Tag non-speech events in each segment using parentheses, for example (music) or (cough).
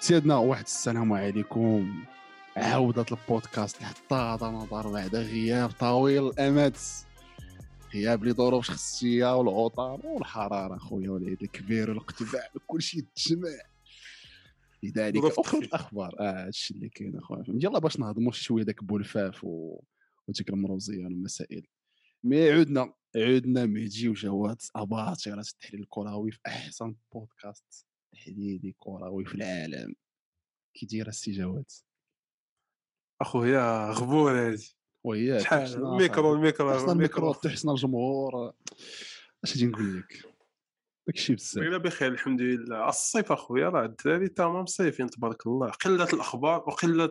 سيدنا واحد السلام عليكم. عودة البودكاست حتى هذا نظر بعد غياب طويل الأمد. غياب لظروف شخصية والعطر والحرارة خويا والعيد الكبير والاقتباع وكلشي تجمع. لذلك تخفيف. الأخبار. آه هادشي اللي كاين أخويا. يلا باش نهضموا شوية داك بولفاف و... وديك المروزية والمسائل. مي عدنا عدنا مهدي وجواد أباطرة التحليل الكروي في أحسن بودكاست. تحليلي كروي في العالم. كي داير السي جواد اخويا غبور هادي. وهي شحال؟ الميكرو الميكرو احسن الميكرو تحسن الجمهور. اش غادي نقول لك؟ داكشي بزاف. الا بخير الحمد لله. الصيف أخويا راه الدراري تمام صيفين تبارك الله. قلة الأخبار وقلة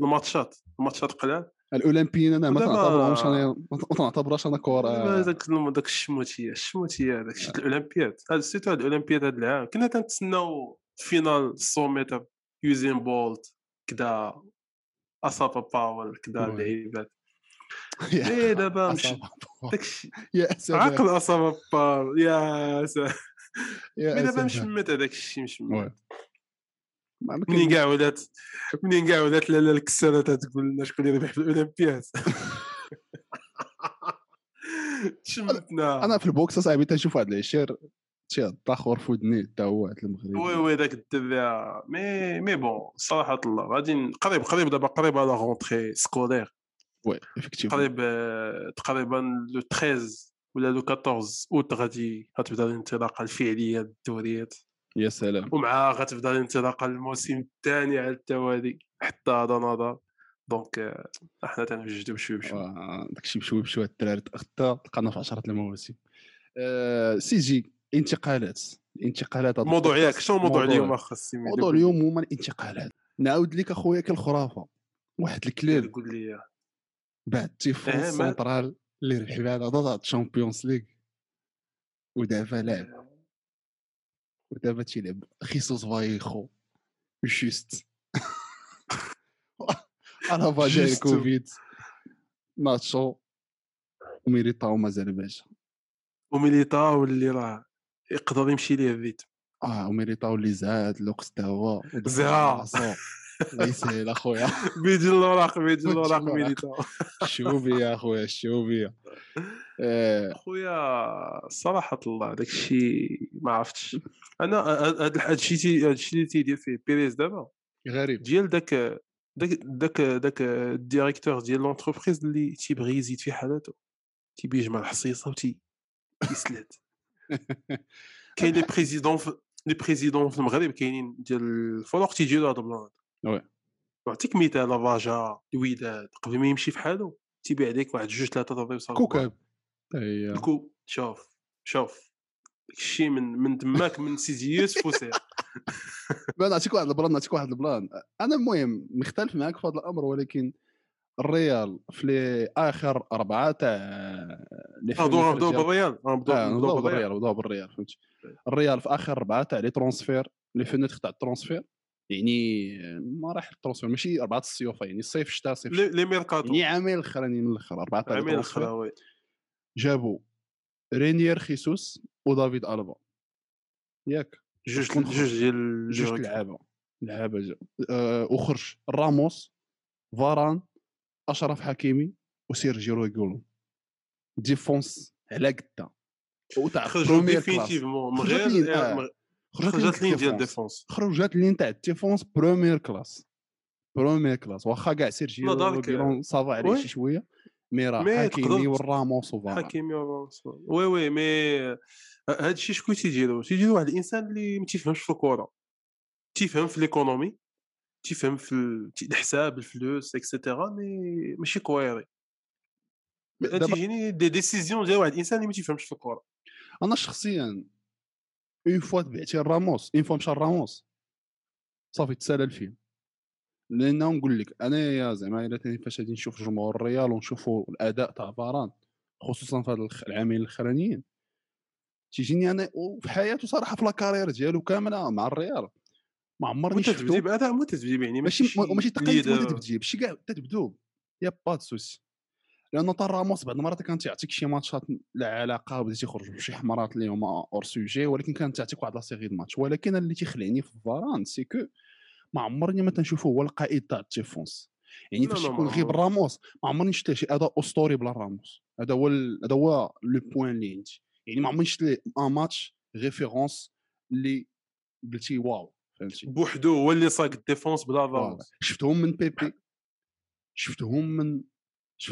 الماتشات. الماتشات قلال. الأولمبيين أنا ما تنعتبرهمش أنا ما تنعتبرهاش أنا كره داك داك الشموتية الشموتية هذاك شفت الأولمبياد هذا سيتو هاد الأولمبياد هذا العام كنا تنتسناو فينال 100 متر يوزين بولت كدا اسافا باول كدا. اللعيبات إيه دابا مش. داكشي عقل اسافا باول يا سلام دابا سلام. مشمت هذاك الشيء مشمت. منين كاع ولات منين كاع ولات لاله الكسانه تقول لنا شكون اللي ربح في الأولمبياد؟ (laughs) شمتنا. أنا في ال boxe أصاحبي تنشوف واحد العشير تيضخر في ودني حتى هو واحد المغربي. oui oui داك الدرا mais mais bon صراحة الله غادي قريب قريب دابا قريب على rentrée scolaire oui effectivement قريب آه، تقريبا le 13 ولا le 14 اوت غادي غتبدا الانطلاقة الفعلية للدوريات يا سلام. ومعها غتبدا الانطلاقه للموسم الثاني على التوالي حتى هذا نظر. Donc آه، إحنا تنوجدوا بشوي بشوي. آه، داكشي بشوي بشوي الدراري تاخذتها تلقانا في عشرة المواسم. آه، سي جي انتقالات. الانتقالات الموضوع ياك شنو الموضوع موضوع. اليوم أخ السيمي موضوع اليوم هما الانتقالات. نعاود لك أخويا كالخرافة. واحد ال club قول لي بعدا défense centrale اللي ربح بها هذا ال Champions League. ودابا لعب ودابا تيلعب خيسوس فاييخو جوست فاجئ جوستو. الكوفيد ناتشو وميريتاو مازال باشا وميليتاو اللي راه يقدر يمشي ليه الريتم آه وميريتاو اللي زاد لوكس تا هو. راسو. الله يسهل اخويا بيجي الوراق بيجي الوراق الوراق. ميليتاو. الشوبيه أخويا؟ الشوبيه آه، خويا صراحة الله داك الشيء ما عرفتش. أنا هاد الشيء هاد الشيء اللي تيدير فيه بيريز دابا. غريب. ديال داك داك داك داك ال directeur ديال l'entreprise اللي تيبغي يزيد في حالته تيبي يجمع الحصيصة وتي يسلات. (laughs) كاين les présidents les présidents في المغرب كاينين ديال الفروق تيجيو هاد ال plan. نعطيك مثال الرجاء الوداد قبل ما يمشي في حاله تيبيع عليك واحد جوج ثلاثة تضرب وصافي كوكب الكو شوف شوف الشيء من من تماك من سيزيوس فوسير (laughs) بان نعطيك واحد ال plan نعطيك واحد ال plan. أنا المهم مختلف معك في هذا الأمر ولكن الريال في آخر أربعة تاع لي نبداو ديال- بالريال. آه، نبداو نبداو نبداو بالريال. نبداو بالريال فهمتي الريال في آخر أربعة تاع les transferts les fenêtres تاع ال transferts. يعني مراحل ال transferts ماشي أربعة الصيوفه يعني صيف شتاء صيف les mercatos يعني عامين الاخرانيين من الأخر أربعة عامين الاخرى oui. جابوا رينيير خيسوس ودافيد ألابا. ياك جوج جوج ديال جوج لعابة لعابة جا أه وخرج. راموس فاران أشرف حكيمي وسيرجيو ريغيلون défense على قدا وتاع خرجوا définitivement من غير آه. من- خرجت خرجت ligne ديال défense. défense خرجت ligne تاع ال défense première classe première classe واخا كاع سيرجيو نظرك- ريغيلون ça va عليه. شي شوية مي راه مي حكيمي والراموس وفاران حكيمي وراموس. oui oui mais هاد الشيء شكون تيديرو؟ تيديرو واحد الإنسان اللي ما تيفهمش في الكره تيفهم في l'économie تيفهم في الحساب الفلوس et cetera mais ماشي كويري. تيجيني دي décision ديال واحد الإنسان اللي ما تيفهمش في الكره أنا شخصيا une fois تبعتي الراموس une fois مشى الراموس صافي تسالى الفيلم. لأنه نقول لك انايا زعما إلا فاش غادي نشوف جمهور الريال ونشوفوا الأداء تاع فاران خصوصا في هاد العامين الأخرانيين. تيجيني أنا وفي حياته صراحة في لاكارير ديالو كاملة مع الريال. ما عمرني شفتو. بأداء مو تبدي يعني ماشي شي ماشي. وانت تبدي ماشي كاع تبدو يا با سوسي لأن طار راموس بعض المرات كان تيعطيك شي ماتشات لا علاقه وبدا تيخرج بشي حمرات اللي هما اور سوجي ولكن كانت تعطيك واحد لا سيغي ماتش ولكن اللي تيخلعني في فاران سي كو ما عمرني ما تنشوفه هو القائد تاع ال défense. يعني فاش يكون غير. راموس ما عمرني شفت شي أداء أسطوري بلا راموس. هذا هو هذا هو le point اللي عندي. يعني ما عمرني شفت un match référence اللي قلتي واو فهمتي؟ بوحدو هو اللي ساق ال défense بلا. راموس. شفتهم من بيبي. شفتهم من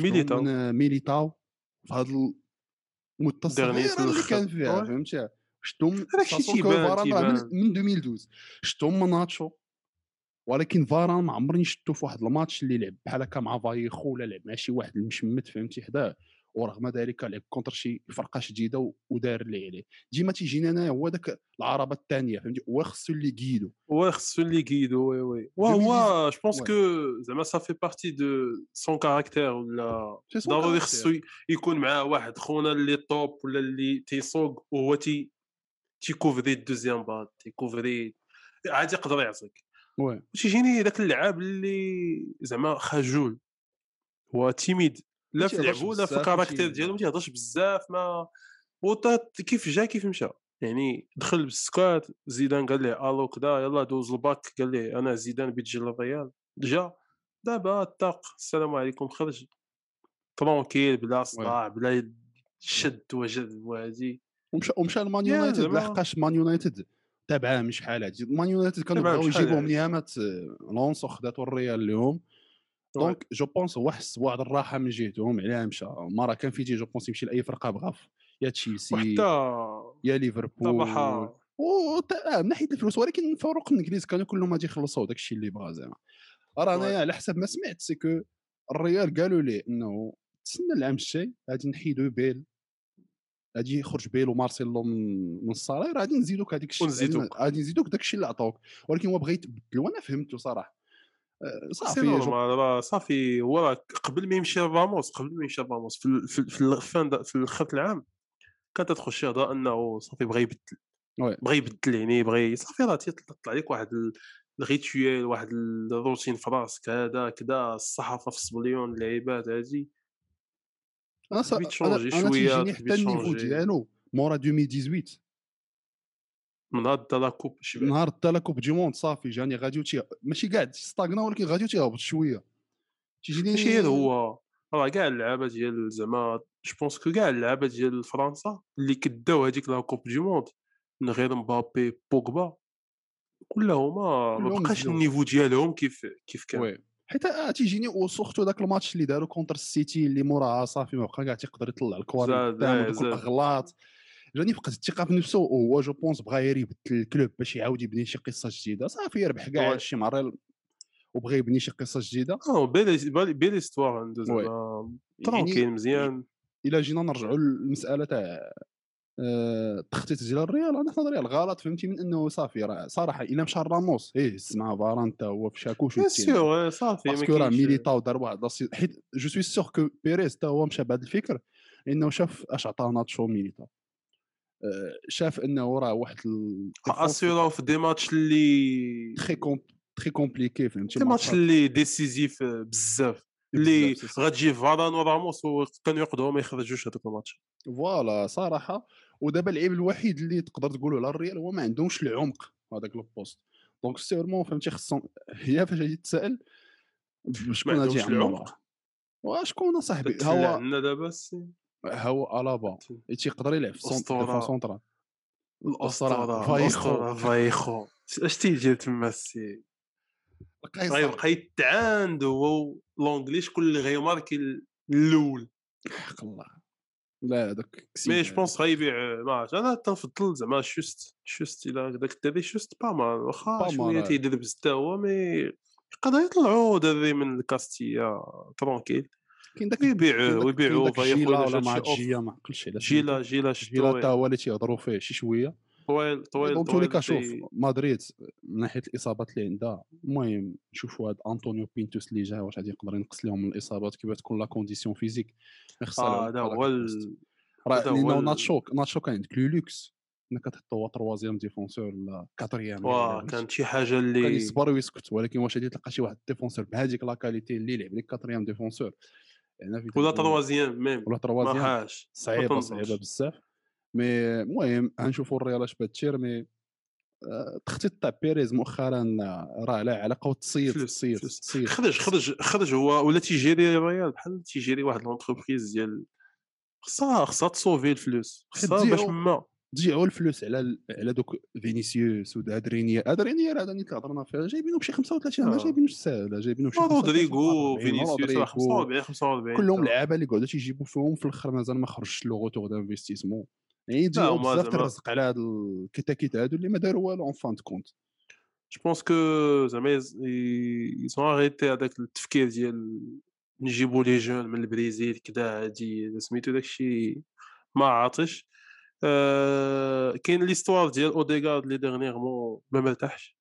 ميليتاو. ميليتاو في هذا المده الصغيره اللي. كان فيها. فهمتي شفتهم تيبان- تيبان. من, من 2012 شفتهم من ناتشو ولكن فاران ما عمرني شفتو في واحد الماتش اللي لعب بحال هكا مع فاييخو ولا لعب مع شي واحد المشمت فهمتي حداه ورغم ذلك لعب contre شي فرقة شديدة ودار اللي عليه. ديما تيجيني أنا هو داك العربة الثانية فهمتي؟ هو خصو اللي يقيدو. Ouais, celui qui oui oui. 2010 وهو je pense. que زعما fait partie de son caractère ولا ضروري. خصو يكون معاه واحد خونا اللي top ولا اللي تيسوق وهو تي تيكوفري ال deuxième balle تيكوفري عادي يقدر يعطيك. Oui تيجيني داك اللعاب اللي زعما خجول هو timide. لا في لعبو لا في ال caractère ديالو ما تيهضرش بزاف ما وطا كيف جا كيف مشى. يعني دخل بالسكواد زيدان قال له ألو كدا يلا دوز الباك قال له أنا زيدان بيجي للريال. جا. دابا طاق السلام عليكم خرج. tranquille بلا صداع بلا شد وجد وهادي. ومشى ومشى لمان يونايتد لحقاش مان يونايتد. تابعة من شحال هادي مان يونايتد كانوا بغاو بشحال يجيبوهم هادي. نيامات آه، لونسو خداتو الريال لهم donc je pense هو حس بواحد الراحة من جهتهم علاه مشى. ما راه كان في je pense يمشي لأي فرقة بغا. يا تشيلسي وحتى يا ليفربول. و آه، من ناحية الفلوس ولكن الفروق الإنجليز كانوا كلهم غادي يخلصوا داك الشيء اللي بغا زعما. راه. أنايا على حسب ما سمعت c'est que الريال قالوا ليه إنه تسنى العام الجاي غادي نحيدو بيل. غادي يخرج بيل ومارسيلو من من ال salaire غادي نزيدوك هذيك الشيء. غادي نزيدوك داك الشيء اللي عطاوك. ولكن هو بغى يتبدل وأنا فهمته صراحة. صافي جو- normal راه صافي هو راه قبل ما يمشي راموس قبل ما يمشي راموس في ال- في ال- في الفان في الخط العام كانت تدخل شي هضره أنه صافي بغى يبدل. بغى يبدل يعني بغى صافي راه تيطلع لك واحد ال- الريتويال واحد الروتين في راسك هذا كذا الصحافة في السبليون اللعيبات هادي أنا ص- تبي أنا تشونجي تيجيني تبي حتى النيفو تشونجي. ديالو مورا 2018 من نهار حتى لا كوب دي موند صافي جاني غادي تي ماشي قاعد ستاغنا ولكن غادي تيهبط شوية تيجيني ماشي غير هو راه كاع اللعابة ديال زعما je pense que كاع اللعابة ديال فرنسا اللي كداو هذيك la coupe du monde من غير مبابي بوغبا كلهم ما بقاش. ال niveau ديالهم كيف كيف كان وي حيت آه تيجيني و surtout داك الماتش اللي داروا contre السيتي اللي موراها صافي ما بقى كاع تيقدر يطلع آه، زاد. الاغلاط جاني فقد الثقة في نفسه وهو je pense بغا يبدل ال club باش يعاود يبني شي قصة جديدة. صافي يربح كاع مع الريال وبغى يبني شي قصة جديدة. آه belle belle belle histoire عنده oui. زعما. tranquille مزيان. إلا جينا نرجعوا للمسألة تاع آه، التخطيط ديال الريال أنا في نظري الغلط فهمتي؟ من إنه صافي راه صراحة إلا مشى راموس إيه هز مع فاران حتى هو في شاكوش bien sûr صافي parce que راه ميليتاو دار واحد حيت je suis sûr que بيريز حتى هو مشى بهذا الفكر لأنه شاف أش عطاه ناتشو ميليتاو. آه، شاف إنه راه واحد اسيوراو في des matchs اللي très très compliqués فهمتي des matchs اللي décisifs بزاف. اللي بزاف، صح. غتجي فاران وراموس وكانوا يقدروا ما يخرجوش هذوك الماتش. voilà صراحة. ودابا العيب الوحيد اللي تقدر تقولوا على الريال هو ما عندهمش العمق هذاك ال poste donc sûrement فهمتي خصهم هي فاش غادي تسأل شكون غادي يعمر العمق. وشكون صاحبي؟ تتلع هو عندنا دابا هو الابا تيقدر يلعب في سونترال الأسطورة. فايخو. فايخو. اش تيجي تما السي غيبقى يتعاند هو لونجلي شكون اللي غيماركي الأول. حق الله. لا هذاك مي جو بونس غيبيع ما أنا تنفضل زعما شوست شوست إلى داك الدري شوست با مال واخا شوية. تيدربز حتى هو مي يقدر يطلعوا دري من الكاستيا tranquille. كاين داك داك- ويبيعوه جيلا ولا مع. جيا ما عقلتش على جيلا جيلا جيلا حتى هو اللي تيهضروا فيه شي شوية. طويل طويل donc توليكا شوف مدريد من ناحية الإصابات اللي عندها المهم نشوفوا هاد أنطونيو بينتوس اللي جا واش غادي يقدر ينقص لهم الإصابات؟ كيف تكون la condition physique؟ آه هذا هو راه لأنه ناتشو ناتشو كان عندك le luxe انك كتحطو هو troisième défenseur ولا quatrième واه كانت شي حاجة كان اللي يصبر ويسكت ولكن واش غادي تلقى شي واحد défenseur بهذيك la qualité اللي يلعب لك quatrième défenseur؟ ولا تكون- troisième même. ولا ما troisième صعيبة ما صعيبة. بزاف. mais المهم غنشوفوا الريال اش بتشير. mais آه، التخطيط تاع بيريز مؤخرا راه لا علاقة وتصيد تصيد تصيد. خرج خرج خرج هو ولا تي gérer الريال بحال تي gérer واحد l'entreprise ديال خصها خصها تصوفي الفلوس. خصها باش تضيعو- ما تضيعوا الفلوس على على دوك فينيسيوس ودادرينيا أدرينيا هذا اللي هضرنا فيه جايبينه بشي 35 ما آه. جايبينوش ساهله جايبينه بشي 35 رودريغو 44 فينيسيوس راه رودريغو. 45 45 كلهم تا. لعابة اللي قعدوا تيجيبوا فيهم في الآخر مازال ما خرجش le retour d'investissement يعني هما بزاف الرزق على هاد الكتاكيت هادو اللي ما داروا والو en fin de compte je pense que زعما ils ont arrêté هذاك التفكير ديال نجيبوا les jeunes من البرازيل كدا هادي سميتو داكشي ما عاطش آه كاين l'histoire ديال اوديغارد اللي dernièrement ما مرتاحش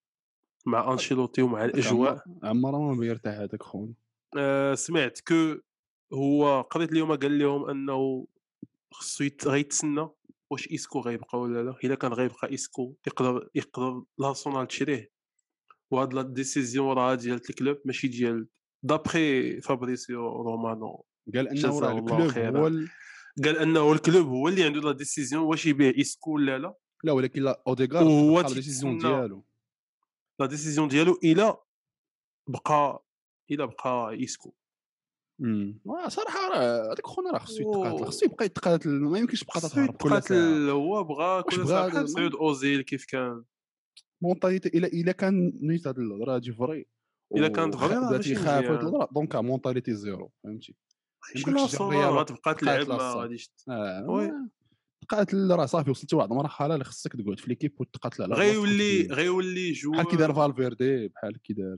مع أنشيلوتي ومع الإجواء عمره ما بيرتاح هذاك خونا آه سمعت que هو قريت اليوم قال لهم أنه خصو يت- غيتسنى واش اسكو غيبقى ولا لا إلا كان غيبقى اسكو يقدر يقدر لارسونال تشريه وهاد la décision راه ديال ال club ماشي ديال d'après فابريسيو رومانو قال أنه راه ال club. هو. قال أنه ال club هو اللي عنده la décision واش يبيع اسكو ولا لا لا ولكن لا أوديغارد وهو بقى ال décision تيتسنى. ديالو la décision ديالو الا بقى الا بقى اسكو امم صراحة راه هذاك خونا راه خصو. يتقاتل خصو يبقى يتقاتل ما يمكنش تبقى خصو تهرب كل ساعة هو بغا كل ساعة مسعود أوزيل كيف كان mentalité إلا إلا كان نيت هاد الهضره هادي vrai إلا كانت vrai. هاد الهضره donc mentalité zéro فهمتي الريال غتبقى تلعب ما. غاديش آه تقاتل راه صافي وصلتي لواحد المرحله اللي خصك تقعد في l'équipe وتقاتل على غيولي. غيولي joueur بحال كي دار فالفيردي بحال كي دار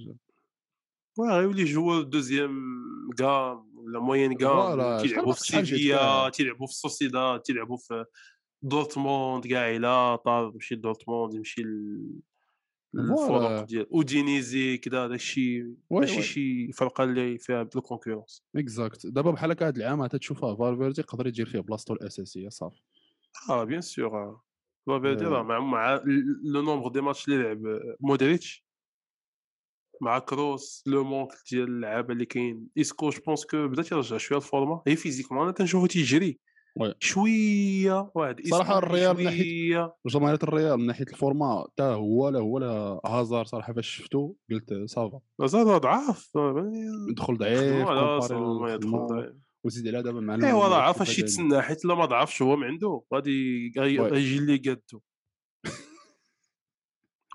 واه غيولي joueur deuxième gamme ولا moyenne gamme تيلعبوا في سيفيا. تيلعبوا في السوسيداد تيلعبوا في دورتموند كاع إلا طار يمشي لدورتموند يمشي ل-. الفرق ديال اودينيزي كذا داكشي وي ماشي. شي فرقة اللي فيها بلو كونكورونس اكزاكت دابا بحال هكا هاد العام عاد تشوفها فالفيردي يقدر يدير فيه بلاصتو الأساسية صافي آه بيان سور فالفيردي آه. راه مع مع لو نومبر دي ماتش اللي لعب مودريتش مع كروس لو مونك ديال اللعابه اللي كاين اسكو جو بونس كو بدا تيرجع شوية الفورما هي فيزيكمون أنا تنشوفو تيجري. شوية واحد صراحة الريال من شوية. جماهير الريال من ناحية الفورما حتى هو لا هو لا هازار صراحة فاش شفتو قلت صافا. زاد ضعاف. دخل ضعيف وزيد على دابا مع ايوا راه عارف اش. يتسنى حيت الا ما ضعفش هو من عنده. غادي. غيجي اللي قادو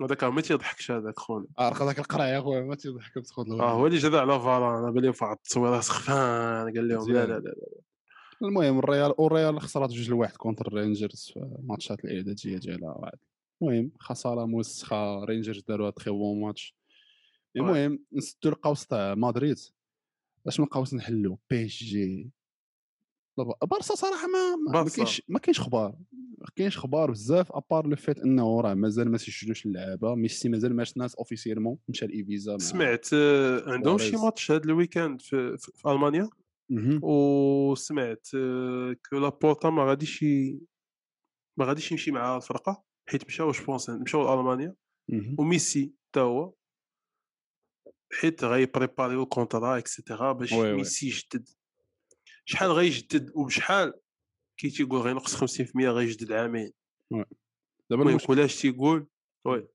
هذاك ما تيضحكش هذاك خونا. عارف هذاك القرع يا خويا ما تيضحك تاخذ آه هو اللي جا على فاران أنا بالي واحد التصويره سخفان قال لهم لا لا لا. المهم الريال والريال خسرات جوج لواحد contre الرينجرز في ماتشات الإعدادية ديالها واحد. المهم خسارة موسخة رينجرز داروا très bon match. المهم نسدو القوس تاع مدريد. باش ما نبقاوش نحلو؟ بي اس جي بارسا صراحة ما ما- ما. كاينش ما كاينش أخبار ما كاينش أخبار بزاف à part le fait إنه راه مازال ما سجلوش اللعابة. ميسي مازال ماش ناس officiellement مشى لايفيزا مع- سمعت آه، عندهم شي. ماتش هذا ال week-end في, في, في ألمانيا؟ مهم. وسمعت كو لابورتا ما غاديش ما غاديش يمشي مع الفرقة حيت مشاو جو بونس مشاو لألمانيا. وميسي حتى هو حيت غيبريباريو كونترا اكسيتيرا باش وي. ميسي يجدد شحال غيجدد وبشحال كي تيقول غينقص 50% غيجدد عامين دابا المشكل كلاش تيقول وي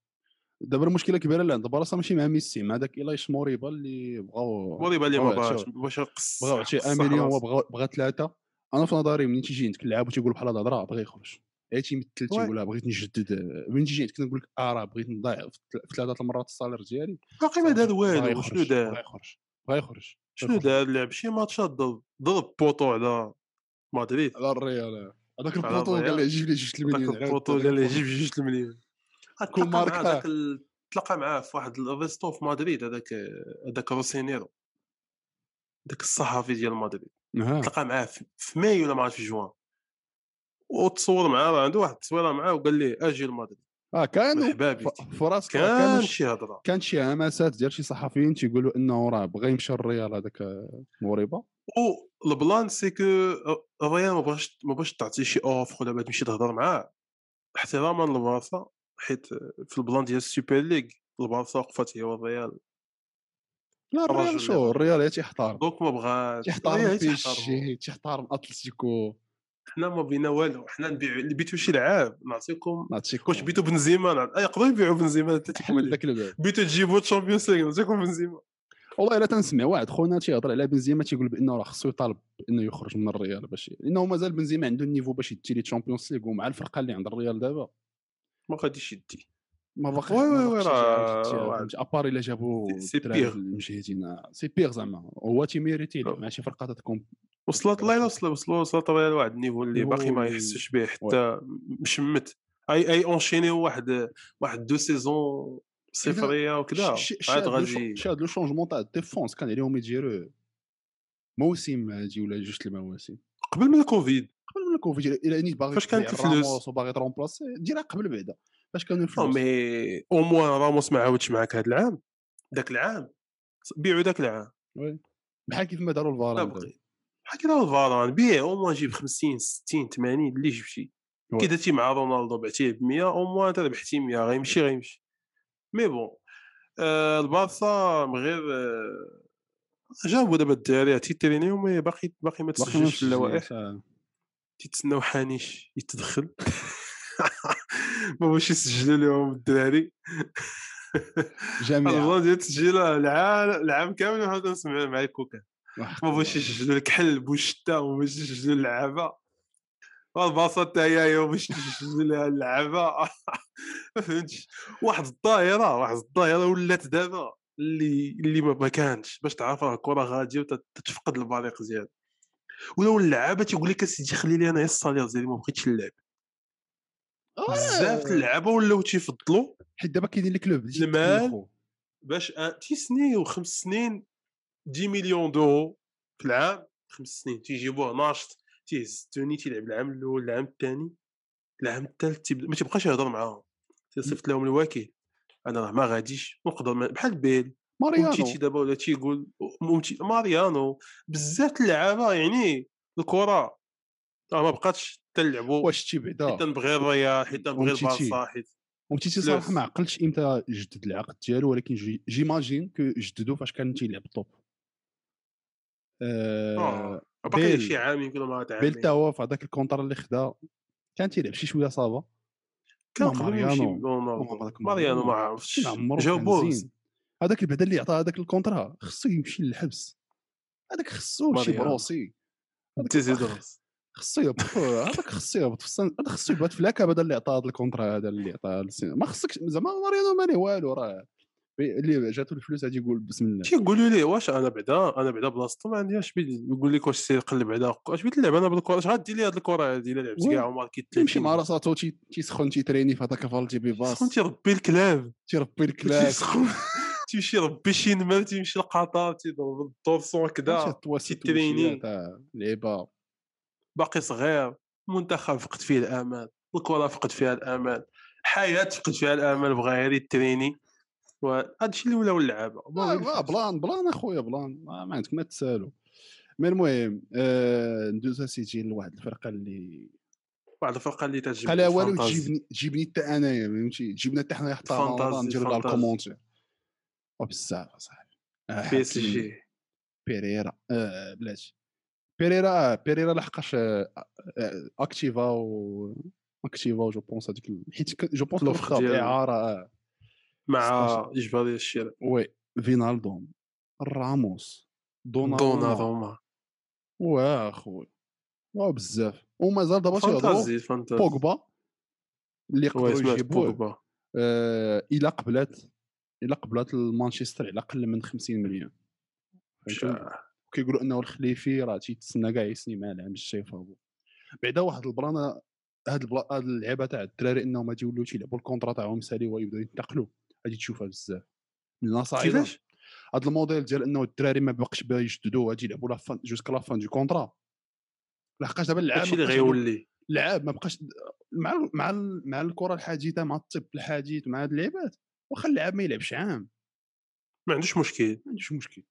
دابا المشكلة الكبيره اللي عند بارسا ماشي مع ميسي مع داك إيلايش موريبا اللي بغاو موريبا اللي ما هادشي- باش يقص بغاو شي 1 مليون هو بغا ثلاثة أنا في نظري منين تيجي عندك اللاعب وتيقول بحال هذا راه بغا يخرج. غير تيمثل. تيقول بغيت نجدد. منين تيجي عندك نقول لك آه راه بغيت نضيع في ثل- في ثلاثة المرات ال salaire ديالي. باقي ما دار والو شنو دار؟ بغا يخرج بغا يخرج شنو دار لعب شي ماتشات ضرب بوطو على مدريد. على الريال. هذاك البوطو. قال له جيب لي جوج المليون البوطو قال لي جيب جوج المليون ماركا. مع داك ال- تلاقى معاه في واحد ال resto في مدريد هذاك هذاك روسينيرو داك الصحفي ديال مدريد. ها تلاقى معاه في في ماي ولا ما عرفت في جوان. وتصور معاه راه عنده واحد التصويرة معاه وقال ليه آجي لمدريد. آه كانوا مرحبا ف- بك في راسك راه كان شي هضرة. كانت شي همسات ديال شي صحفيين تيقولوا إنه راه بغى يمشي الريال هذاك موريبا. وال plan c'est que الريال ما بغاش ما بغاش تعطي شي offre ولا تمشي تهضر معاه. احتراما للبارسا. حيت في البلان ديال السوبر ليغ البارسا وقفت هي والريال. لا الريال شو الريال تيحترم. دونك ما بغاش تيحترم الريال بي تيحترمو. جي تيحترم اتلتيكو حنا ما بينا والو حنا نبيعوا اللي بيتو شي لعاب نعطيكم نعطيكم. واش بيتو بنزيما يقدروا يبيعوا بنزيما اتلتيكو بيتو تجيبوا تشامبيونز ليغ نعطيكم بنزيما. والله إلا تنسمع واحد خونا تيهضر على بنزيما تيقول بأنه راه خصو يطالب انه يخرج من الريال باش لأنه مازال بنزيما عنده النيفو باش يدي لي تشامبيونز ليغ ومع الفرقة اللي عند الريال دابا. ما غاديش يدي. ما باقي وي وي وي راه ابار إلا جابوا سي بيغ. المجهدين سي بيغ زعما. هو تيميريتي أه. مع شي فرقة تكون وصلت الله الا وصل وصلوا وصلت لواحد النيفو اللي باقي ما يحسش به حتى مشمت. اي أي اونشيني واحد واحد دو سيزون صفرية وكذا عاد غادي شاد لو شونجمون تاع الديفونس. كان عليهم يديروا موسم هادي ولا جوج المواسم. قبل من الكوفيد. قبل من الكوفيد إلى أني باغي فاش كانت الفلوس؟ راموس وباغي ت remplacer ديرها قبل بعدا. فاش كانوا نو الفلوس؟ mais au moins راموس ما عاودش معاك هذا العام؟ ذاك العام؟ بيعوا ذاك العام. بحال كيف ما داروا الفاران بحال كي دار الفاران بيع au moins جيب 50 60 80 اللي جبتي. كي درتي مع رونالدو بعتيه ب 100 au moins أنت ربحتي 100 غيمشي غيمشي. mais bon آه البارسا من غير آه جابوا دابا الدراري تيترينيو مي باقي باقي ما تسجلش في اللوائح آه. تيتسناو حانيش يتدخل. (laughs) ما باش يسجلوا لهم الدراري. جميع. البلان ديال التسجيل العام العام كامل وحنا نسمع مع الكوكا واحد ما باش يسجلوا الكحل والشتا وما باش يسجلوا اللعابه والباصه حتى هي باش تسجلوا لها اللعابه ما (laughs) فهمتش؟ واحد الظاهره واحد الظاهره ولات دابا اللي اللي ما ما كانش باش تعرف راه الكرة غاديه وتتفقد البريق ديالها ولاو اللعابة تيقول لك أسيدي خلي لي أنا ال salaire ديالي ما بغيتش نلعب. بزاف د اللعابة ولاو تيفضلوا حيت دابا كاينين ال club المال. باش تيسني وخمس سنين 10 مليون دورو في العام. خمس سنين تيجيبوه ناشط تيهز توني تيلعب العام الأول العام الثاني العام الثالث ما تيبقاش يهضر معاهم. تيصيفط لهم الوكيل. أنا راه ما غاديش. ونقدر ما- بحال بيل. ماريانو ومتيتي دابا ولا تيقول ماريانو بزاف اللعابه يعني الكره راه ما بقاتش تلعبوا واش شتي بعدا حيت نبغي الريال حيت نبغي. البارسا حيت ومتيتي. صراحة ما عقلتش إمتى جدد العقد ديالو ولكن j'i- j'imagine que جددو فاش كان تيلعب top آه باقي بيل. شي عام يمكن ما بيل عامين تا هو في هذاك ال contrat اللي خدا كان تيلعب شي شوية ça va كان ماريانو. ماريانو ما. عرفتش كان هذاك بعدا اللي عطاه هذاك ال contrat خصو يمشي للحبس. هذاك خصو شي. procès. تيزيدوس خصو يهبط هذاك خصو يهبط في السن هذا خصو يبات في la cave ديال اللي عطاه هذا ال contrat هذا اللي عطاه ما خصكش زعما ماريانو مالي والو راه اللي جاتو الفلوس غادي يقول بسم الله. تيقولوا لي واش أنا بعدا أنا بعدا بلاصتو ما عنديش بيد يقول لك واش سير قلب بعدا اش بغيت نلعب أنا بالكره اش غادي لي هاد الكره هادي؟ الا لعبت. كاع و marqué تيمشي مع راساتو تي- تيسخن تيتريني في هذاك فالتي بي باس سخون تيربي الكلاب. تيربي الكلاب. تيسخن (laughs) تيمشي يربي شي نمر تيمشي لقطار تيضرب الدورسون كدا تيتريني. لعيبه باقي صغير منتخب فقد فيه الامال الكرة فقد فيها الامال حياة فقد فيها الامال بغا غير يتريني. وهذا الشيء اللي ولاو اللعابه بلان بلان أخويا بلان. ما ما عندك ما تسالو. مي المهم آه ندوز اسيدي لواحد الفرقة اللي واحد الفرقة اللي تعجبني قالها والو. تجيبني تجيبني حتى أنايا فهمتي؟ تجيبنا حتى حنايا حتى نديرو لها. ال commentaire وبزاف اصاحبي آه، PSG. بيريرا. آه بلاتي بيريرا آه، بيريرا لحقاش آه، آه، أكتيفا و أكتيفا je pense هذيك حيت je pense ديال- اعاره مع 16. إجباري الشراء. oui فينالدوم راموس دوناروما. دوناروما. واخوي واو بزاف. ومازال دابا تيهضروا بوغبا اللي يجيبوه بوغبا. إلا قبلات. إلا قبلات مانشستر على أقل من 50 مليون؟ كيقولوا إنه الخليفي راه تيتسنى كاع يسني مع العام فابو بعدا واحد ال plan هاد. هاد اللعيبة تاع الدراري إنهم غادي يوليو تيلعبوا ال contrat تاعهم سالي ويبداو ينتقلوا. غادي تشوفها بزاف. لأن صعيبه كيفاش؟ هاد الموديل ديال إنه الدراري ما باقش باغي يجددوا غادي يلعبوا la fin jusqu'à la fin du contrat. لحقاش دابا اللعاب هادشي ما اللي بقاش غيولي. اللعاب ما بقاش مع ال- مع ال- مع الكرة الحديثة مع الطب الحديث مع هاد اللعبات واخا اللعاب ما يلعبش عام. ما عندوش مشكل. ما عندوش مشكل.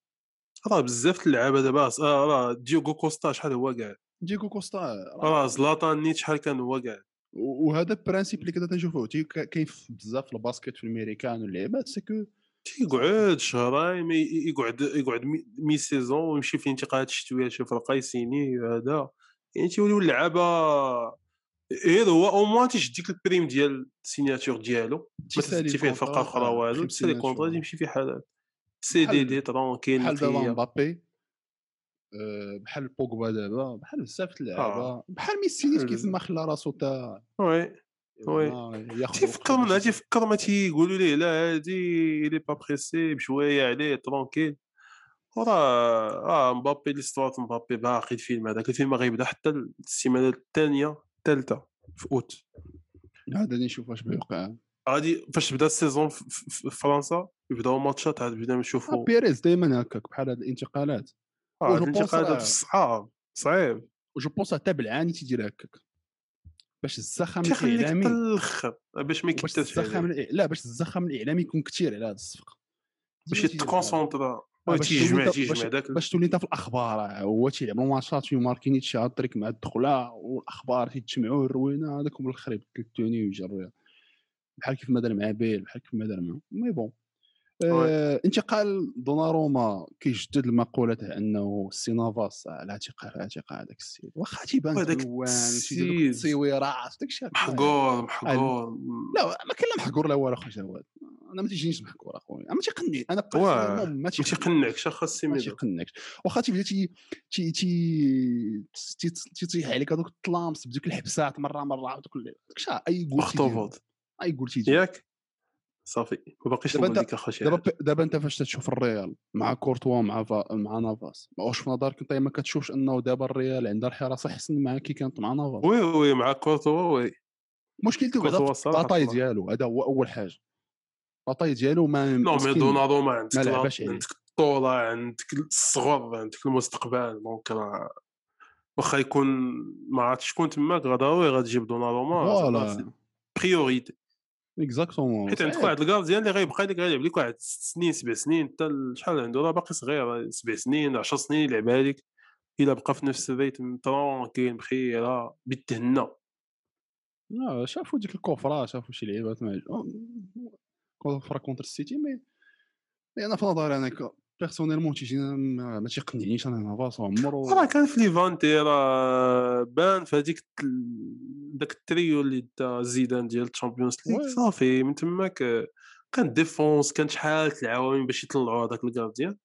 راه بزاف اللعابه دابا آه، راه ديوغو كوستا شحال هو كاع ديغو كوستا راه زلاتان نيت شحال كان هو كاع وهذا ال principe اللي كنا تنشوفوه كاين بزاف في ال basket في الأمريكان واللعبات سكو تيقعد شهرين ما ي- يقعد يقعد mi- mi-saison ويمشي في الانتقالات الشتويه شي فرقه يسيني هذا يعني تيوليو اللعابة غير هو au moins تيشد ديك ال prime ديال ال signature ديالو ما فيه الفرقه أخرى والو تسالي. contrat يمشي في حالات CDD tranquille بحال دابا مبابي بحال بوجبا دابا بحال بزاف اللعابه. بحال ميسي كيف ما خلى راسو تا oui oui. تيفكر منها تيفكر ما تيقولوا ليه لا هادي لي pas pressé بشويه عليه tranquille وراه راه مبابي l'histoire مبابي باقي الفيلم هذاك الفيلم غيبدا حتى السيمانه الثانية الثالثه في اوت هذا اللي نشوف واش بيوقع. غادي فاش تبدا ال saison في- فرنسا يبداو ماتشات عاد بدنا آه، نشوفوا بيريز دائما هكاك بحال هاد الانتقالات. آه، وجو هاد الانتقالات صعاب صعيب. وجو بونس حتى بالعاني تيدير هكاك باش الزخم الاعلامي الآخر باش ما الزخم الإع- لا باش الزخم الإعلامي يكون كثير على هذه الصفقة. باش. يتكونسونطرا. آه، تيجمع انت- تيجمع باش- داك باش تولي انت في الأخبار آه، هو تيلعب ماتشات في ماركينيت شي هاتريك مع الدخلة والأخبار تيتجمعوا الروينة هذاك هو الخريب التوني ويجري بحال كيف ما دار مع بيل بحال كيف ما دار مع مي بون. آه انتقال دوناروما كيجدد المقولة تاع أنه السي نافاس على اعتقال على اعتقال هذاك السيد. واخا تيبان السيد. التصويرات داك الشيء محقور محقور. لا ما كاين لا محقور لا والو أخويا جواد أنا ما تيجينيش محقور أخويا. ما تيقنعني أنا ما تيقنعكش اخا السي ما تيقنعكش واخا تيبدا تي تي تي تي- تيطيح عليك هذوك الطلامس بديك الحبسات مرة مرة ودوك ال- داك الشيء أي قول اختوفوت أي قول تيجي ياك؟ صافي. ما باقيش دابا نقول لك اخا شي دابا دابا انت فاش تشوف الريال مع كورتوا مع فا مع نافاس واش في نظرك انت ما كتشوفش انه دابا الريال عندها الحراسه احسن مع كي كانت مع نافاس؟ oui oui مع كورتوا oui. مشكلته طلع. ديالو هذا هو أول حاجة. ال taille ديالو ما non mais مسكين. دوناروما عندك. عندك الطولة عندك الصغر عندك المستقبل. donc راه واخا يكون ما عرفتش شكون تماك ضروري غتجيب دوناروما voilà. priorité exactement حيت عندك واحد ال gardien اللي غيبقى لك غيلعب لك واحد ست سنين سبع سنين حتى ال- شحال عنده؟ راه باقي صغير سبع سنين 10 سنين يلعبها لك إلا بقى في نفس ال rythme tranquille بخير بالتهنى. لا شافوا ديك الكفره شافوا شي لعيبات ما كفره contre السيتي mais أنا في نظري أنا personnellement تيجينا ما تيقنعنيش أنا نافاس عمرو راه كان في ليفانتي راه بان في هذيك داك التريو اللي دا زيدان ديال الشامبيونز ليغ. صافي من تماك كان défense كانت شحال العوامل باش يطلعوا هذاك ال gardien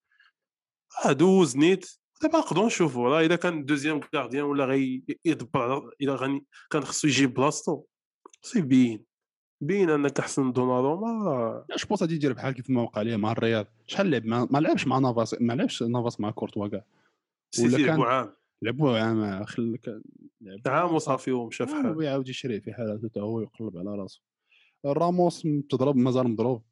دوز نيت دابا نقدروا نشوفوا راه اذا كان deuxième gardien ولا غي يدبر اذا غني كان خصو يجيب بلاصتو. خصو يبين بين أنك احسن دوناروما. je pense غادي يدير بحال كيف ما وقع ليه مع الرياض شحال لعب ما لعبش مع نافاس ما لعبش نافاس مع كورتوا كاع. ولا كان- لعبوا عام. لعبوا عام خل كان- لعبوا عام وصافي ومشى في آه، حال. ويعاود يشري في حالاته حتى هو يقلب على راسو راموس تضرب مازال مضروب.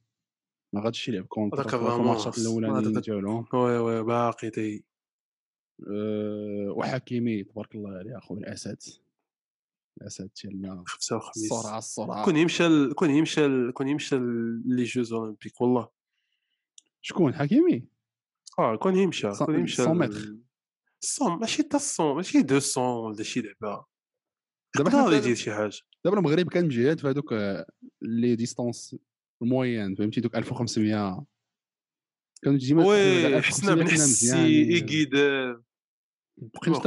ما غاديش يلعب contre. هذاك راموس، الأولانيين هذاك- ديالهم oui oui باقي تي أه وحكيمي تبارك الله عليه اخويا الأسد. الاسد ديالنا خمسة وخميس. السرعه السرعه كون يمشى كون يمشى كون يمشى les Jeux Olympiques والله. شكون؟ حكيمي؟ آه كون يمشى كون يمشى 100 ل- متر. 100 ماشي تا 100 ماشي 200 ولا شي لعبه دابا حنا يدير شي حاجة. دابا المغرب كان مجهد في هذوك آه، les distances ال moyennes فهمتي؟ دوك 1500 كانوا ديما oui حسناء بنحسي ايكيد دابا.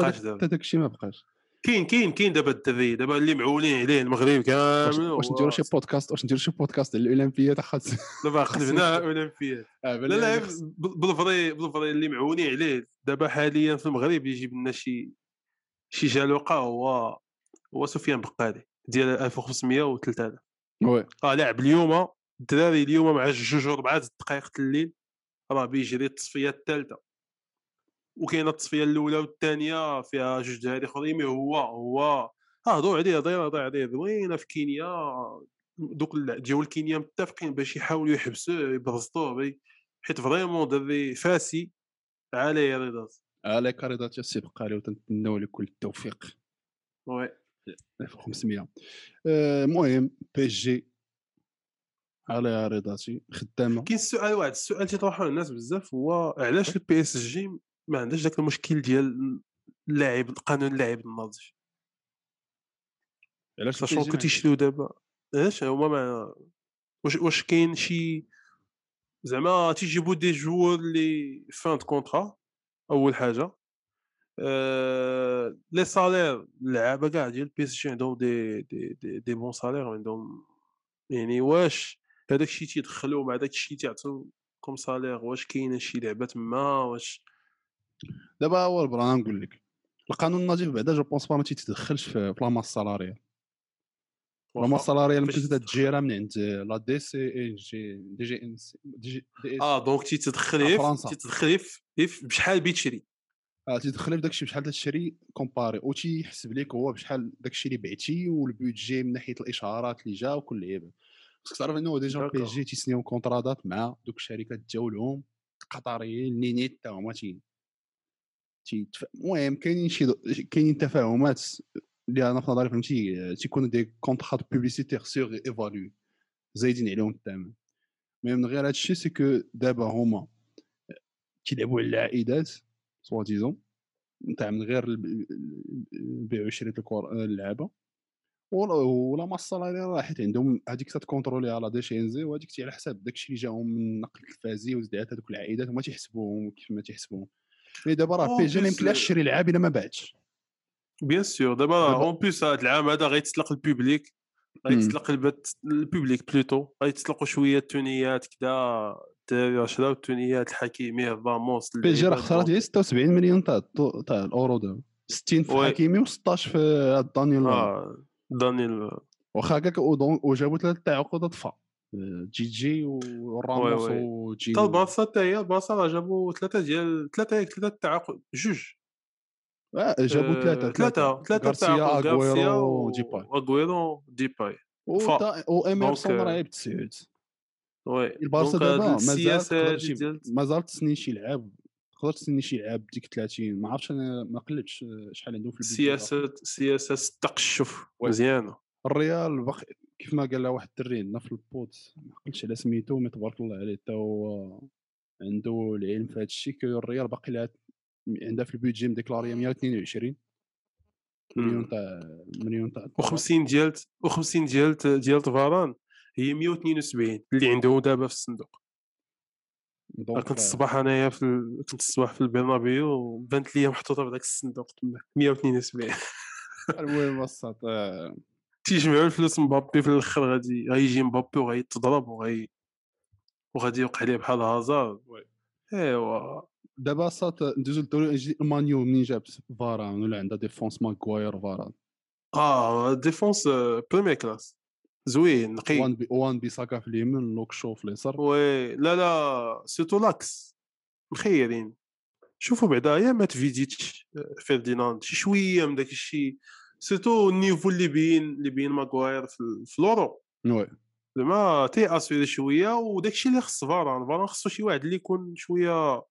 حتى داك الشيء ما بقاش كاين كاين كاين دابا الدري دابا اللي معولين عليه المغرب كامل واش نديرو شي بودكاست واش نديرو شي بودكاست على الأولمبياد؟ (laughs) خاص دابا قلبنا أولمبياد. لا لا بال- بال vrai بال vrai اللي معولين عليه. دابا حاليا في المغرب يجيب لنا شي شي جالوقة هو هو سفيان بقالي ديال 1500 و 3000 oui. آه لاعب اليوم الدراري اليوم مع جوج اربعه دقائق الليل راه بيجري التصفية الثالثة. وكاينة التصفية الأولى والثانية فيها جوج دراري آخرين mais هو هو آه هضروا عليه هضروا هضروا عليه زوينه في كينيا؟ دوك ال- ديال كينيا متفقين باش يحاولوا يحبسوه يبرزطوه حيت vraiment دري فاسي عليه رضاز عليك رضا السبق عليه وتنتمنوا لك كل التوفيق. oui. 1500 آه، المهم PSG على رضاتي خدامة. كاين السؤال واحد السؤال تيطرحوه الناس بزاف هو علاش ال PSG ما عندهاش داك المشكل ديال اللعب قانون اللعب النظيف. علاش sachant que تيشريو دابا؟ علاش؟ هما ما واش واش كاين شي زعما تيجيبوا des joueurs اللي fin de contrat أول حاجة. آه، les salaires اللعابة كاع ديال PSG عندهم des des des, des bons salaires عندهم. يعني واش هذاك الشيء تيدخلوا مع داك الشيء تيعطيو comme salaire واش كاينة شي لعبه تما واش دابا هو البرا نقول لك القانون النظيف بعدا je pense pas ما تيتدخلش في la masse salariale. لا ماس سالاريال فاش ممكن تجيرها من عند لا دي سي إي جي دي جي إن سي دي جي دي آه دونك تيتدخل تيتدخل بشحال بيتشري آه تيدخل في داكشي بشحال تشري كومباري و تيحسب لك هو بشحال داكشي اللي بعتي والبيدجي من ناحية الاشهارات اللي جا وكل لعيبة. خصك تعرف إنه ديجا بي إس. جي تيسنيو كونترادات مع دوك الشركات ديالهم القطريين نينيت تا هما المهم كاينين شي دو- كاينين تفاهمات اللي أنا في نظري فهمتي؟ تيكونوا des contrats publicitaires surévalués زايدين عليهم الثمن mais من غير هادشي c'est que دابا هما كيلعبوا على العائدات soi-disant نتاع من غير الب- البيع وشريت اللعابه ولا ولا ما ال salaire راه حيت عندهم هذيك تكونترولي على DNCG وهذيك على حساب داكشي اللي جاهم من النقل التلفازي وزدات هذوك العائدات هما تيحسبوهم كيف ما تيحسبوهم. مي دابا راه بي جي ما يمكنلاش تشري لعاب إلا ما باعتش بيان سور دابا اون بليس هذا العام هذا غيتطلق البوبليك غيتطلق البت البوبليك بلوتو غيتطلقوا شوية التونيات كذا الدراري شراو التونيات الحكيمي فاموس بي جي راه خسرات غير 76 مليون تاع تاع الأورو دابا 60 في وي. حكيمي و16 في هاد دانيال. آه دانيال واخا هكاك وجابوا ثلاث تعاقدات فا جي جي وراموس وي. وجي حتى البارسا حتى هي البارسا راه جابوا ثلاثة ديال ثلاثة ياك ثلاثة تعاقد جوج. آه، جابوا آه، ثلاثة ثلاثة. ثلاثة غارسيا أغويرو و ديباي. أغويرو ديباي. واميرسون donc، راه عيب تسعود oui. البارسا دابا مازال السياسة مازال تسني شي لعاب تقدر تسني شي لعاب ديك 30 ما عرفتش أنا ما قلتش آه، شحال عندهم في ال budget سياسة سياسة التقشف. مزيانة. الريال باقي كيف ما قال واحد الدري عندنا في البوت ما قلتش على سميتو mais تبارك الله عليه حتى هو عنده العلم في هذا الشيء que الريال باقي لها عندها في ال budget مديكلارية 122 مليون تاع مليون تاع و50 ديال و50 ديال ديال فاران هي 172 اللي عنده دابا في الصندوق. كنت الصباح أنايا في ال... كنت الصباح في البرنابيو وبانت لي محطوطة في ذاك الصندوق تما 172 المهم الصاط آه، تيجمعوا الفلوس مبابي في الأخر غادي غيجي مبابي وغيتضرب وغي وغادي يوقع ليه بحال هازار إيوا. دابا صات ندوزو للدوري الانجليزي المانيو منين جابت فاران ولا عندها défense ماكواير فاران؟ آه défense première classe زوين نقي. وان بي وان بيساكا في اليمين لوك شو في اليسار. oui. لا لا surtout l'axe. مخيرين. شوفوا بعدا يامات فيديتش آه، فيرديناند. شي شوية من داك الشيء surtout ال niveau اللي بين اللي بين ماغواير في, ال- في l'euro oui زعما تي assurer شوية وداك الشيء اللي خص فاران فاران خصو شي واحد اللي يكون شوية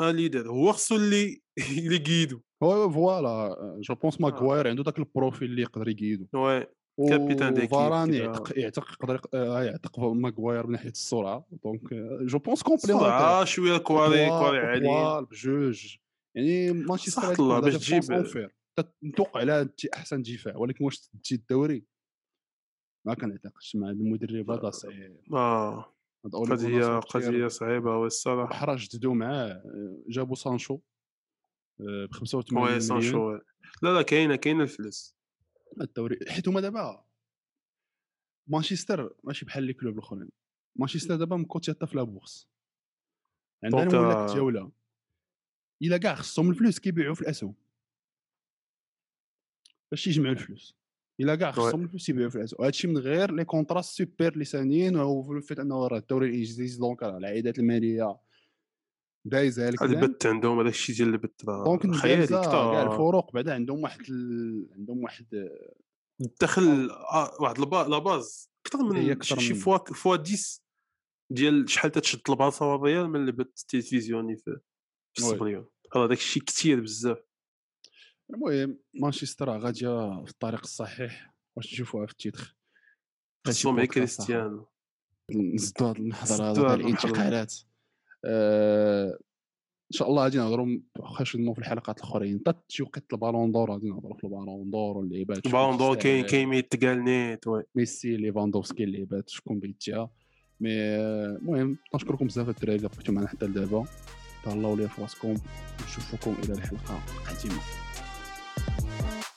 un leader هو خصو اللي اللي يقيدو oui voilà je pense ماكواير عنده داك ال profil اللي يقدر يقيدو. وي كابيتان ديكيب وفاران كده. يعتق يعتق يقدر يق- يعتق ماكواير من ناحيه السرعه donc je pense complémentaires صراحة شوية كواري كواري عاليين بجوج يعني مانشستر صح الله باش تجيب- أونفير. تت- نتوقع على تي- أحسن دفاع ولكن واش تجي الدوري؟ ما كنعتقدش مع المدرب هذا صعيب. آه قضية قضية صعيبة والصراحه بحرا جددوا معاه جابوا سانشو ب 85 oui مليون. سانشو. لا لا كاينة كاينة الفلوس. الدوري حيت هما دابا مانشستر ماشي بحال لي كلوب الأخرين. مانشستر دابا مكوتي حتى في لابورس عندنا آه، لك جوله إلا كاع خصهم الفلوس كيبيعوا في الأسهم. باش يجمعوا الفلوس. إلا كاع خصهم الفلوس يبيعوا في الاسهم هادشي من غير لي كونطرا سوبر اللي سانيين وهو فيت أنه راه الدوري الإنجليزي دونك راه العائدات المالية دايزة هذا الكلام البت عندهم هذاك الشيء ديال البت دونك خيالي كاع الفروق بعدا عندهم واحد ال... عندهم واحد الدخل آه، واحد لا باز أكثر من شي فوا فوا 10 ديال شحال تتشد البلاصه والريال من اللي بت تيليفزيوني في. السبليون راه داك الشيء كثير بزاف. المهم مانشستر راه غادية في الطريق الصحيح واش نشوفوها في التيتر؟ خصهم غير كريستيانو نزدوا هاد المحضر هذا. الانتقالات. آه، إن شاء الله غادي نهضروا واخا شنو في الحلقات الأخرين. حتى تجي وقت البالون دور غادي نهضروا في البالون دور واللعيبات البالون دور كاين. كاين ميت تقال نيت وي. ميسي ليفاندوفسكي اللعيبات شكون بيتيها مي آه، المهم نشكركم بزاف الدراري اللي بقيتوا معنا حتى لدابا تهلاو ليا في راسكم نشوفكم إلى الحلقة القادمة. Bye.